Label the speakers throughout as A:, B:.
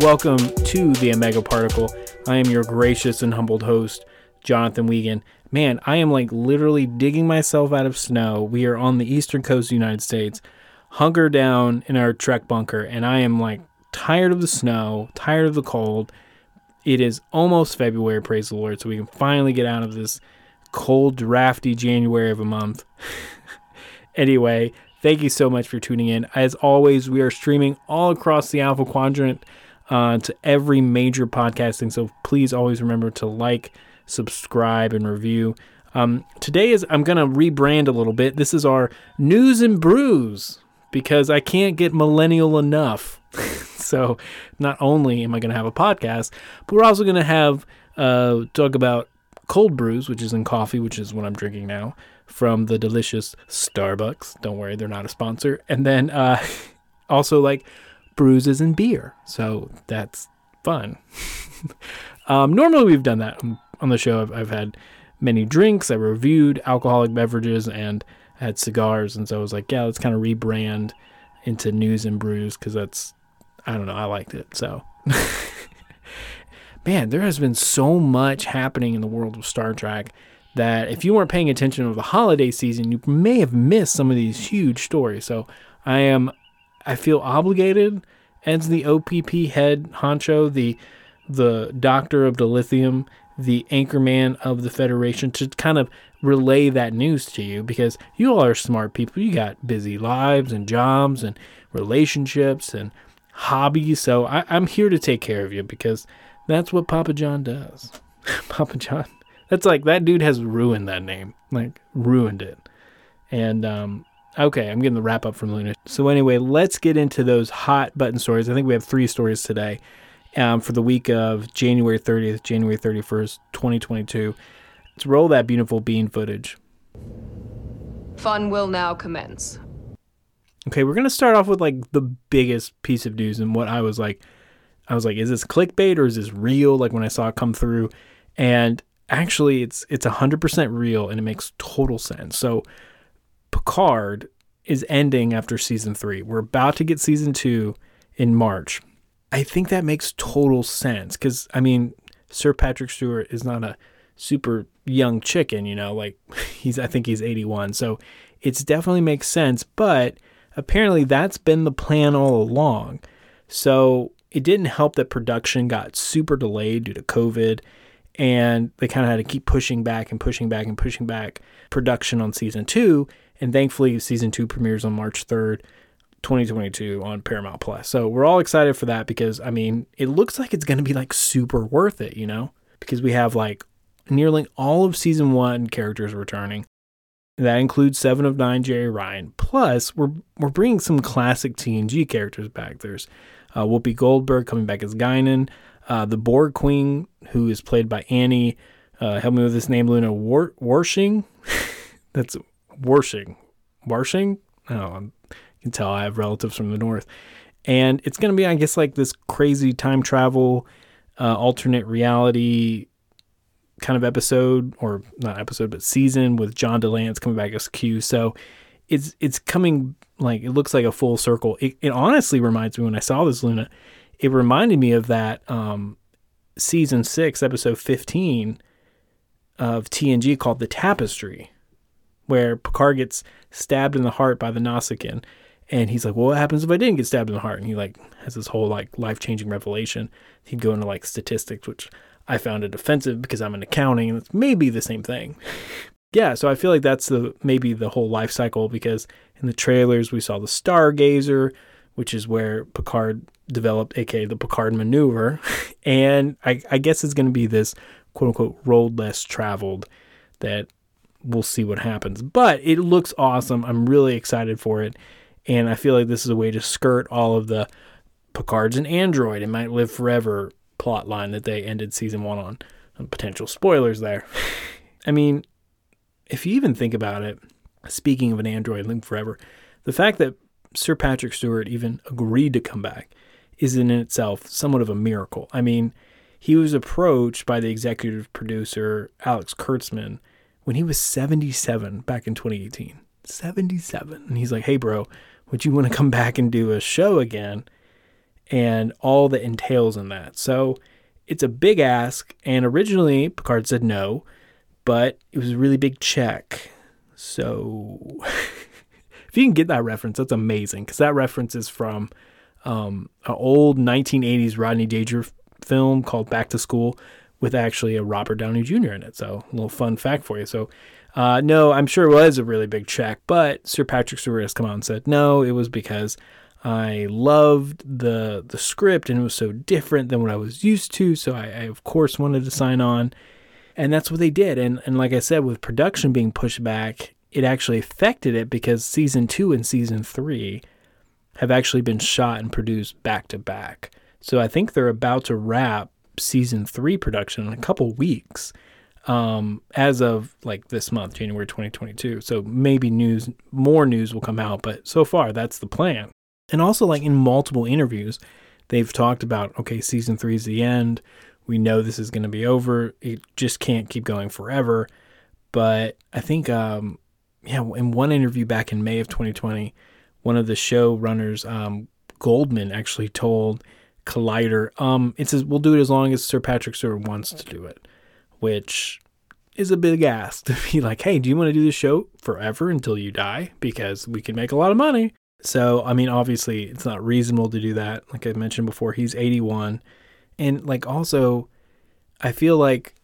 A: Welcome to the Omega Particle. I am your gracious and humbled host, Jonathan Wiegand. Man, I am like literally digging myself out of snow. We are on the eastern coast of the United States, hunker down in our Trek bunker, and I am like tired of the snow, tired of the cold. It is almost February, praise the Lord, so we can finally get out of this cold, drafty January of a month. anyway, thank you so much for tuning in. As always, we are streaming all across the Alpha Quadrant uh, to every major podcasting. So please always remember to like, subscribe, and review. Um, today is I'm gonna rebrand a little bit. This is our news and brews because I can't get millennial enough. so not only am I gonna have a podcast, but we're also gonna have uh, talk about cold brews, which is in coffee, which is what I'm drinking now from the delicious Starbucks. Don't worry, they're not a sponsor. And then uh, also like bruises and beer. So that's fun. um, normally, we've done that on the show. I've, I've, had many drinks. I reviewed alcoholic beverages and had cigars. And so I was like, yeah, let's kind of rebrand into news and brews because that's, I don't know, I liked it. So. Man, there has been so much happening in the world of Star Trek that if you weren't paying attention over the holiday season, you may have missed some of these huge stories. So I am I feel obligated as the OPP head honcho, the the doctor of dilithium, the anchorman of the Federation, to kind of relay that news to you because you all are smart people. You got busy lives and jobs and relationships and hobbies. So I, I'm here to take care of you because that's what Papa John does. Papa John. That's like that dude has ruined that name. Like ruined it. And um Okay, I'm getting the wrap up from Luna. So anyway, let's get into those hot button stories. I think we have three stories today um, for the week of January 30th, January 31st, 2022. Let's roll that beautiful bean footage.
B: Fun will now commence.
A: Okay, we're gonna start off with like the biggest piece of news and what I was like, I was like, is this clickbait or is this real? Like when I saw it come through, and actually, it's it's hundred percent real and it makes total sense. So Picard is ending after season three. We're about to get season two in March. I think that makes total sense because, I mean, Sir Patrick Stewart is not a super young chicken, you know, like he's, I think he's 81. So it's definitely makes sense, but apparently that's been the plan all along. So it didn't help that production got super delayed due to COVID and they kind of had to keep pushing back and pushing back and pushing back production on season two and thankfully, season two premieres on March 3rd, 2022 on Paramount Plus. So we're all excited for that because, I mean, it looks like it's going to be like super worth it, you know? Because we have like nearly all of season one characters returning. That includes Seven of Nine Jeri Ryan. Plus, we're we're bringing some classic TNG characters back. There's uh, Whoopi Goldberg coming back as Guinan, uh, the Borg Queen, who is played by Annie. Uh, help me with this name, Luna War- Warshing. That's Warshing. Warshing? Oh, you can tell I have relatives from the north. And it's going to be, I guess, like this crazy time travel, uh, alternate reality kind of episode, or not episode, but season with John DeLance coming back as Q. So it's it's coming like it looks like a full circle. It, it honestly reminds me when I saw this Luna, it reminded me of that um, season six, episode fifteen of TNG called The Tapestry where Picard gets stabbed in the heart by the Nausicaan. And he's like, well, what happens if I didn't get stabbed in the heart? And he like has this whole like life changing revelation. He'd go into like statistics, which I found it offensive because I'm in accounting and it's maybe the same thing. yeah, so I feel like that's the maybe the whole life cycle because in the trailers we saw the Stargazer, which is where Picard developed, aka the Picard maneuver. and I, I guess it's gonna be this quote unquote road less traveled that we'll see what happens. But it looks awesome. I'm really excited for it. And I feel like this is a way to skirt all of the Picard's an android and might live forever plot line that they ended season one on. Uh, potential spoilers there. I mean, if you even think about it, speaking of an android living forever, the fact that Sir Patrick Stewart even agreed to come back is in itself somewhat of a miracle. I mean, he was approached by the executive producer, Alex Kurtzman, when he was 77 back in 2018. 77. And he's like, hey, bro, would you want to come back and do a show again? And all that entails in that. So it's a big ask. And originally, Picard said no, but it was a really big check. So if you can get that reference, that's amazing because that reference is from um, an old 1980s Rodney Danger film called Back to School with actually a Robert Downey Jr. in it. So a little fun fact for you. So uh, no, I'm sure it was a really big check, but Sir Patrick Stewart has come out and said no, it was because I loved the the script and it was so different than what I was used to. So I, I of course wanted to sign on, and that's what they did. And and like I said, with production being pushed back, it actually affected it because season two and season three have actually been shot and produced back to back. So I think they're about to wrap season three production in a couple weeks um, as of like this month, January 2022. So maybe news, more news will come out, but so far that's the plan. And also, like in multiple interviews, they've talked about okay, season three is the end. We know this is going to be over. It just can't keep going forever. But I think, um, yeah, in one interview back in May of 2020, one of the showrunners, um, Goldsman, actually told Collider, um, it says we'll do it as long as Sir Patrick Stewart wants to do it, which is a big ask to be like, hey, do you want to do this show forever until you die? Because we can make a lot of money. So, I mean, obviously, it's not reasonable to do that. Like I mentioned before, he's 81. And, like, also, I feel like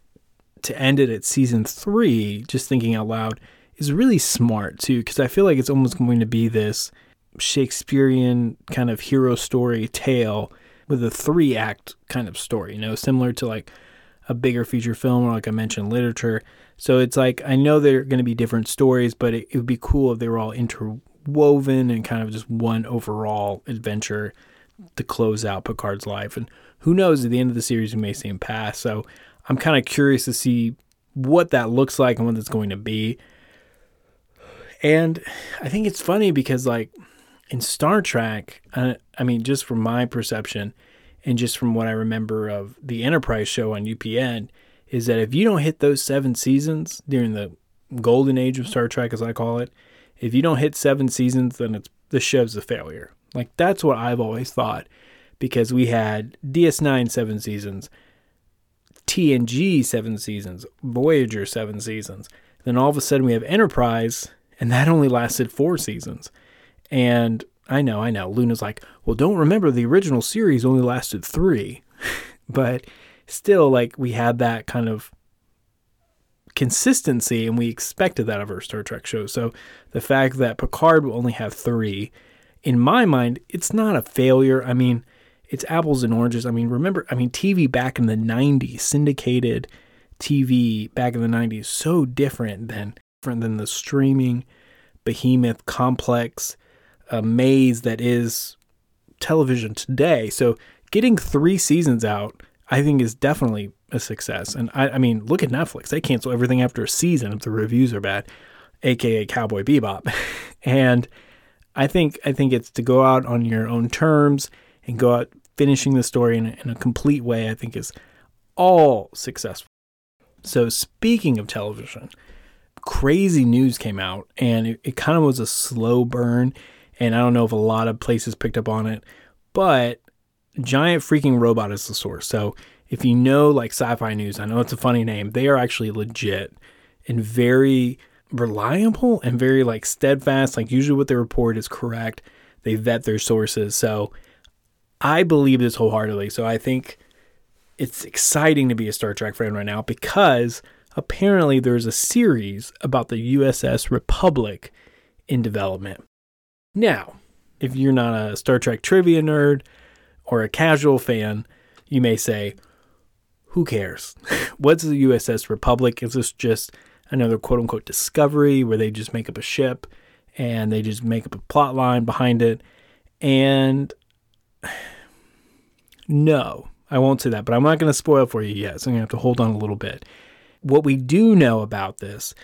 A: to end it at season three, just thinking out loud, is really smart too, because I feel like it's almost going to be this Shakespearean kind of hero story tale with a three act kind of story, you know, similar to like a bigger feature film or like I mentioned literature. So it's like I know they're going to be different stories, but it, it would be cool if they were all interwoven and kind of just one overall adventure to close out Picard's life. And who knows, at the end of the series, we may see him pass. So I'm kind of curious to see what that looks like and what it's going to be. And I think it's funny because, like, in Star Trek, uh, I mean, just from my perception and just from what I remember of the Enterprise show on UPN, is that if you don't hit those seven seasons during the golden age of Star Trek, as I call it, if you don't hit seven seasons, then it's the show's a failure. Like that's what I've always thought, because we had DS9 seven seasons, TNG seven seasons, Voyager seven seasons. Then all of a sudden we have Enterprise, and that only lasted four seasons. And I know, I know. Luna's like, well, don't remember the original series only lasted three. but still, like, we had that kind of consistency and we expected that of our Star Trek show. So the fact that Picard will only have three, in my mind, it's not a failure. I mean, it's apples and oranges. I mean, remember, I mean, TV back in the 90s, syndicated TV back in the 90s, so different than different than the streaming behemoth complex a maze that is television today. So getting three seasons out, I think, is definitely a success. And I, I mean, look at Netflix; they cancel everything after a season if the reviews are bad, aka Cowboy Bebop. and I think I think it's to go out on your own terms and go out finishing the story in a, in a complete way. I think is all successful. So speaking of television, crazy news came out, and it, it kind of was a slow burn and I don't know if a lot of places picked up on it, but Giant Freaking Robot is the source. So if you know like sci-fi news, I know it's a funny name. They are actually legit and very reliable and very like steadfast. Like usually what they report is correct. They vet their sources. So I believe this wholeheartedly. So I think it's exciting to be a Star Trek fan right now because apparently there's a series about the USS Republic in development. Now, if you're not a Star Trek trivia nerd or a casual fan, you may say, who cares? What's the USS Republic? Is this just another quote unquote discovery where they just make up a ship and they just make up a plot line behind it. And no, I won't say that, but I'm not going to spoil for you yet. So I'm going to have to hold on a little bit. What we do know about this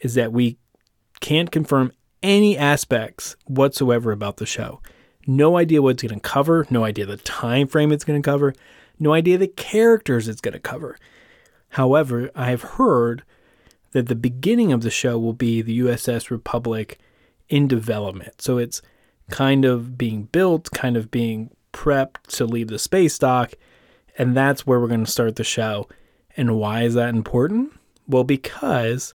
A: is that we can't confirm any aspects whatsoever about the show. No idea what it's going to cover, no idea the time frame it's going to cover, no idea the characters it's going to cover. However, I've heard that the beginning of the show will be the USS Republic in development. So it's kind of being built, kind of being prepped to leave the space dock, and that's where we're going to start the show. And why is that important? Well, because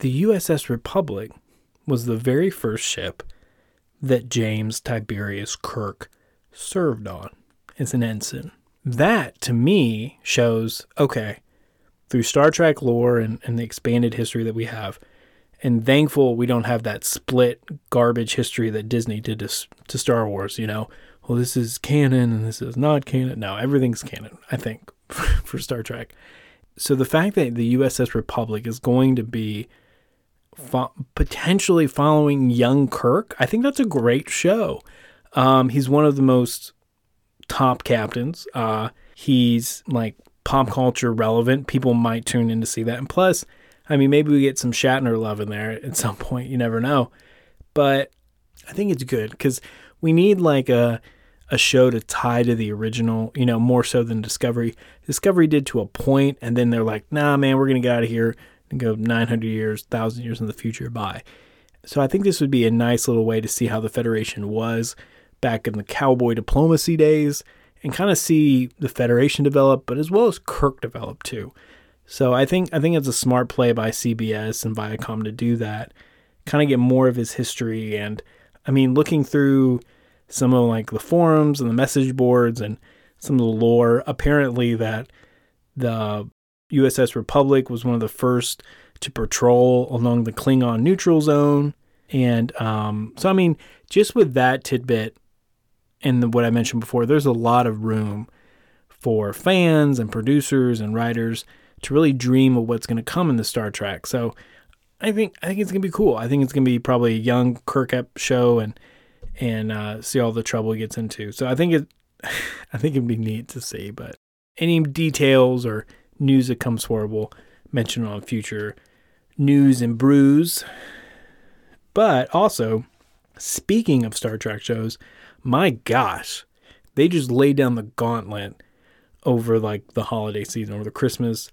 A: the USS Republic was the very first ship that James Tiberius Kirk served on as an ensign. That, to me, shows okay, through Star Trek lore and, and the expanded history that we have, and thankful we don't have that split garbage history that Disney did to, to Star Wars, you know. Well, this is canon and this is not canon. No, everything's canon, I think, for Star Trek. So the fact that the USS Republic is going to be fo- potentially following young Kirk, I think that's a great show. Um, he's one of the most top captains. Uh, he's like pop culture relevant. People might tune in to see that. And plus, I mean, maybe we get some Shatner love in there at some point. You never know. But I think it's good because we need like a a show to tie to the original, you know, more so than Discovery. Discovery did to a point, and then they're like, nah, man, we're going to get out of here and go 900 years, 1,000 years in the future. by. So I think this would be a nice little way to see how the Federation was back in the cowboy diplomacy days and kind of see the Federation develop, but as well as Kirk develop too. So I think I think it's a smart play by CBS and Viacom to do that, kind of get more of his history. And I mean, looking through some of like the forums and the message boards and some of the lore, apparently that the USS Republic was one of the first to patrol along the Klingon neutral zone. And um, so, I mean, just with that tidbit and what I mentioned before, there's a lot of room for fans and producers and writers to really dream of what's going to come in the Star Trek. So I think I think it's going to be cool. I think it's going to be probably a young Kirk show and and uh, see all the trouble he gets into. So I think it I think it'd be neat to see. But any details or news that comes forward, we'll mention on future news and brews. But also, speaking of Star Trek shows, my gosh, they just laid down the gauntlet over like the holiday season, over the Christmas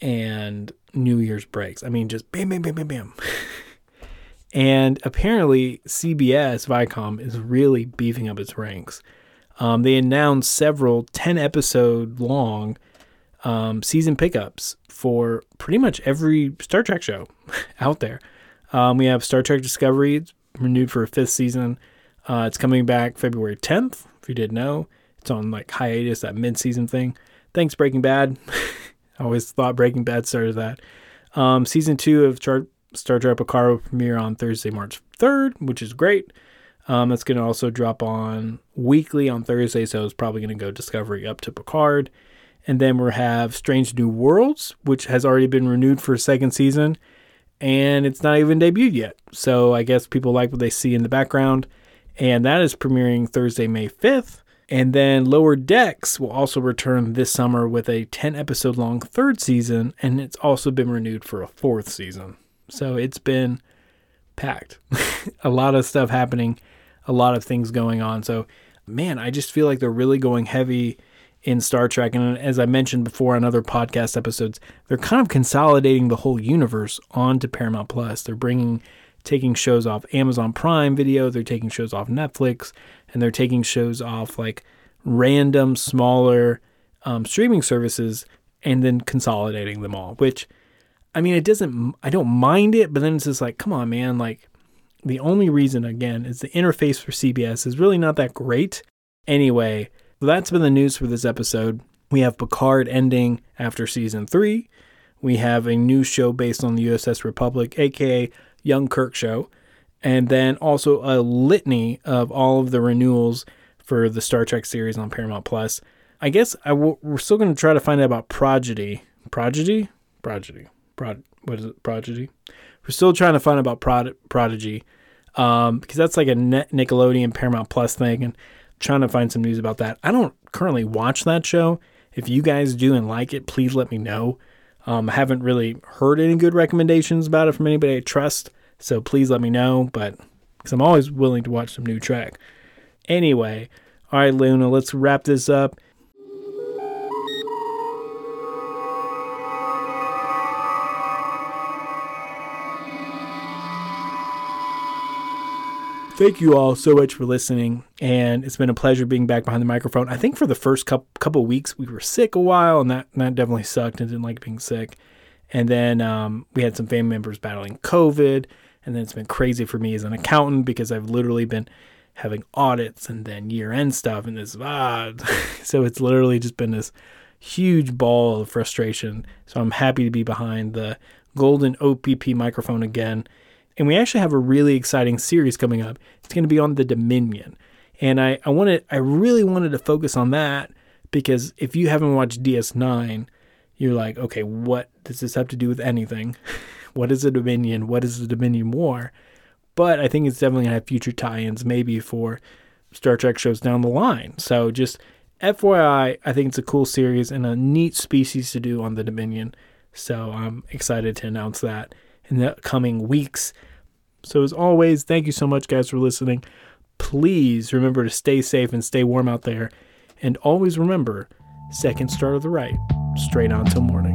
A: and New Year's breaks. I mean, just bam, bam, bam, bam, bam. and apparently, CBS Viacom is really beefing up its ranks. Um, they announced several 10 episode long um, season pickups for pretty much every Star Trek show out there. Um, we have Star Trek Discovery, it's renewed for a fifth season. Uh, it's coming back February 10th, if you didn't know. It's on like hiatus, that mid season thing. Thanks, Breaking Bad. I always thought Breaking Bad started that. Um, season two of Char- Star Trek Picard will premiere on Thursday, March 3rd, which is great. Um, that's going to also drop on weekly on Thursday, so it's probably going to go Discovery up to Picard. And then we have Strange New Worlds, which has already been renewed for a second season, and it's not even debuted yet. So I guess people like what they see in the background. And that is premiering Thursday, May 5th. And then Lower Decks will also return this summer with a 10 episode long third season, and it's also been renewed for a fourth season. So it's been packed. a lot of stuff happening, a lot of things going on. So, man, I just feel like they're really going heavy in Star Trek. And as I mentioned before on other podcast episodes, they're kind of consolidating the whole universe onto Paramount Plus. They're bringing, taking shows off Amazon Prime Video, they're taking shows off Netflix, and they're taking shows off like random, smaller um, streaming services and then consolidating them all, which. I mean, it doesn't, I don't mind it, but then it's just like, come on, man. Like, the only reason, again, is the interface for CBS is really not that great. Anyway, so that's been the news for this episode. We have Picard ending after season three. We have a new show based on the USS Republic, aka Young Kirk Show. And then also a litany of all of the renewals for the Star Trek series on Paramount Plus. I guess I w- we're still going to try to find out about Prodigy. Prodigy? Prodigy. Prod, what is it? Prodigy? We're still trying to find out about Prod- Prodigy um, because that's like a Nickelodeon Paramount Plus thing, and trying to find some news about that. I don't currently watch that show. If you guys do and like it, please let me know. Um, I haven't really heard any good recommendations about it from anybody I trust, so please let me know. But because I'm always willing to watch some new track. Anyway, all right, Luna, let's wrap this up. Thank you all so much for listening. And it's been a pleasure being back behind the microphone. I think for the first couple, couple weeks, we were sick a while, and that, that definitely sucked and didn't like being sick. And then um, we had some family members battling COVID. And then it's been crazy for me as an accountant because I've literally been having audits and then year end stuff and this ah so it's literally just been this huge ball of frustration. So I'm happy to be behind the golden OPP microphone again and we actually have a really exciting series coming up. It's going to be on the Dominion. And I, I wanted I really wanted to focus on that because if you haven't watched DS9, you're like, okay, what does this have to do with anything? what is the Dominion? What is the Dominion War? But I think it's definitely gonna have future tie-ins, maybe for Star Trek shows down the line. So just FYI, I think it's a cool series and a neat species to do on the Dominion. So I'm excited to announce that in the coming weeks. So, as always, thank you so much, guys, for listening. Please remember to stay safe and stay warm out there. And always remember second start of the right, straight on till morning.